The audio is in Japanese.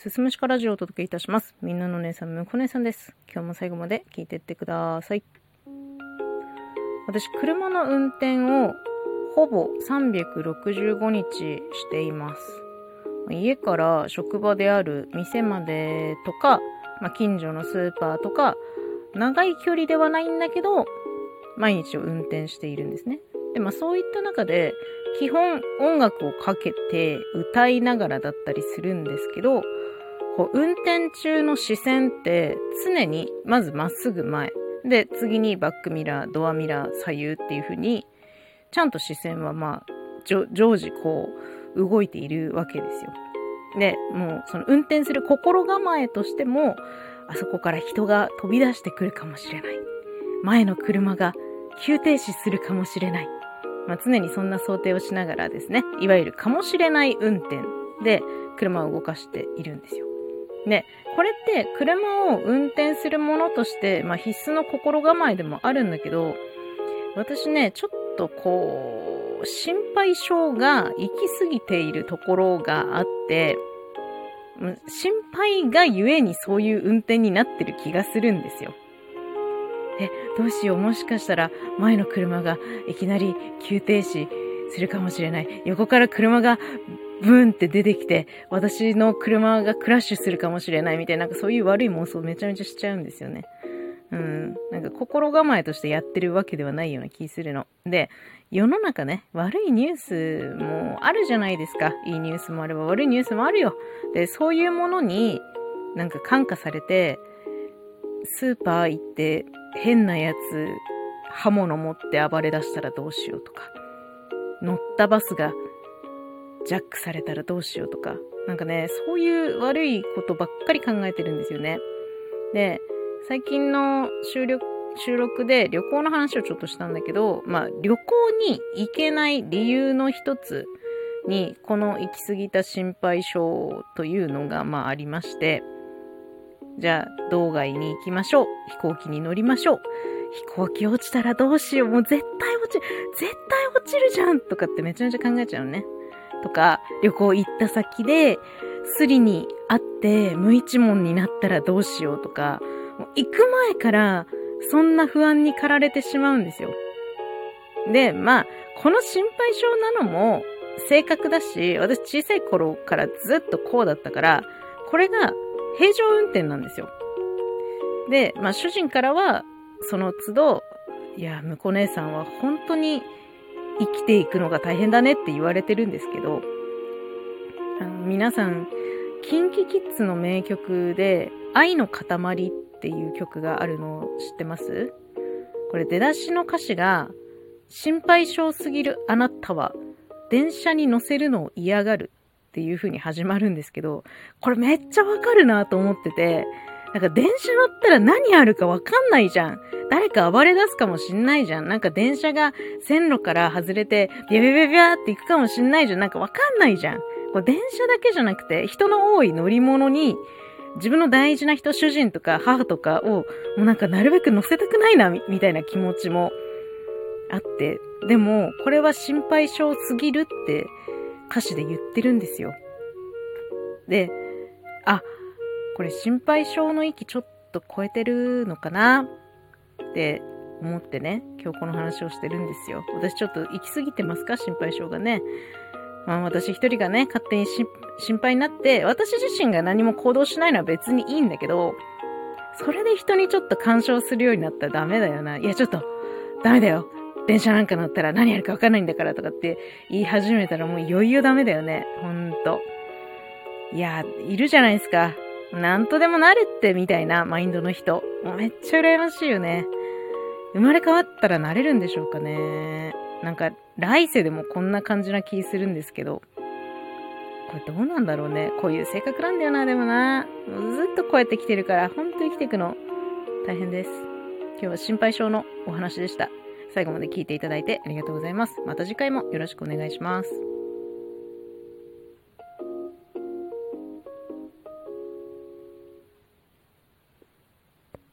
すすむしかラジオをお届けいたします。みんなの姉さん、むこ姉さんです。今日も最後まで聞いてってください。私、車の運転をほぼ365日しています。家から職場である店までとか、まあ、近所のスーパーとか、長い距離ではないんだけど、毎日を運転しているんですね。で、まあそういった中で、基本音楽をかけて歌いながらだったりするんですけど、こう運転中の視線って常にまずまっすぐ前。で、次にバックミラー、ドアミラー、左右っていう風に、ちゃんと視線はまあ、常時こう動いているわけですよ。で、もうその運転する心構えとしても、あそこから人が飛び出してくるかもしれない。前の車が急停止するかもしれない。まあ、常にそんな想定をしながらですね、いわゆるかもしれない運転で車を動かしているんですよ。で、これって車を運転するものとして、まあ、必須の心構えでもあるんだけど、私ね、ちょっとこう、心配性が行き過ぎているところがあって、心配がゆえにそういう運転になってる気がするんですよ。え、どうしよう、もしかしたら前の車がいきなり急停止するかもしれない。横から車がブーンって出てきて、私の車がクラッシュするかもしれないみたいな、なんかそういう悪い妄想めちゃめちゃしちゃうんですよね。うん。なんか心構えとしてやってるわけではないような気するの。で、世の中ね、悪いニュースもあるじゃないですか。いいニュースもあれば悪いニュースもあるよ。で、そういうものになんか感化されて、スーパー行って変なやつ刃物持って暴れ出したらどうしようとか、乗ったバスがジャックされたらどうしようとか、なんかね、そういう悪いことばっかり考えてるんですよね。で、最近の収録収録で旅行の話をちょっとしたんだけど、まあ旅行に行けない理由の一つに、この行き過ぎた心配性というのがまあありまして、じゃあ、道外に行きましょう。飛行機に乗りましょう。飛行機落ちたらどうしよう。もう絶対落ちる。絶対落ちるじゃんとかってめちゃめちゃ考えちゃうね。とか、旅行行った先で、スリに会って無一文になったらどうしようとか、もう行く前からそんな不安に駆られてしまうんですよ。で、まあ、この心配性なのも性格だし、私小さい頃からずっとこうだったから、これが平常運転なんですよ。で、まあ主人からは、その都度、いや、婿こう姉さんは本当に生きていくのが大変だねって言われてるんですけど、あの皆さん、キンキキッズの名曲で、愛の塊っていう曲があるのを知ってます？これ出だしの歌詞が、心配性すぎるあなたは、電車に乗せるのを嫌がるっていう風に始まるんですけど、これめっちゃわかるなと思ってて、なんか電車乗ったら何あるかわかんないじゃん。誰か暴れ出すかもしんないじゃん。なんか電車が線路から外れて、ビャビャビャビャって行くかもしんないじゃん。なんかわかんないじゃん。こう電車だけじゃなくて、人の多い乗り物に、自分の大事な人、主人とか母とかを、もうなんかなるべく乗せたくないな、みたいな気持ちもあって。でも、これは心配性すぎるって歌詞で言ってるんですよ。で、あ、これ心配性の域ちょっと超えてるのかな？って思ってね、今日この話をしてるんですよ。私ちょっと行き過ぎてますか？心配性がね。まあ私一人がね、勝手に心配になって、私自身が何も行動しないのは別にいいんだけど、それで人にちょっと干渉するようになったらダメだよな。いや、ちょっと、ダメだよ。電車なんか乗ったら何やるかわかんないんだからとかって言い始めたらもういよいよダメだよね。ほんと。いや、いるじゃないですか。なんとでもなるってみたいなマインドの人。もうめっちゃ羨ましいよね。生まれ変わったらなれるんでしょうかね。なんか、来世でもこんな感じな気するんですけど。これどうなんだろうね。こういう性格なんだよな、でもな。ずっとこうやって来てるから、ほんと生きていくの大変です。今日は心配性のお話でした。最後まで聞いていただいてありがとうございます。また次回もよろしくお願いします。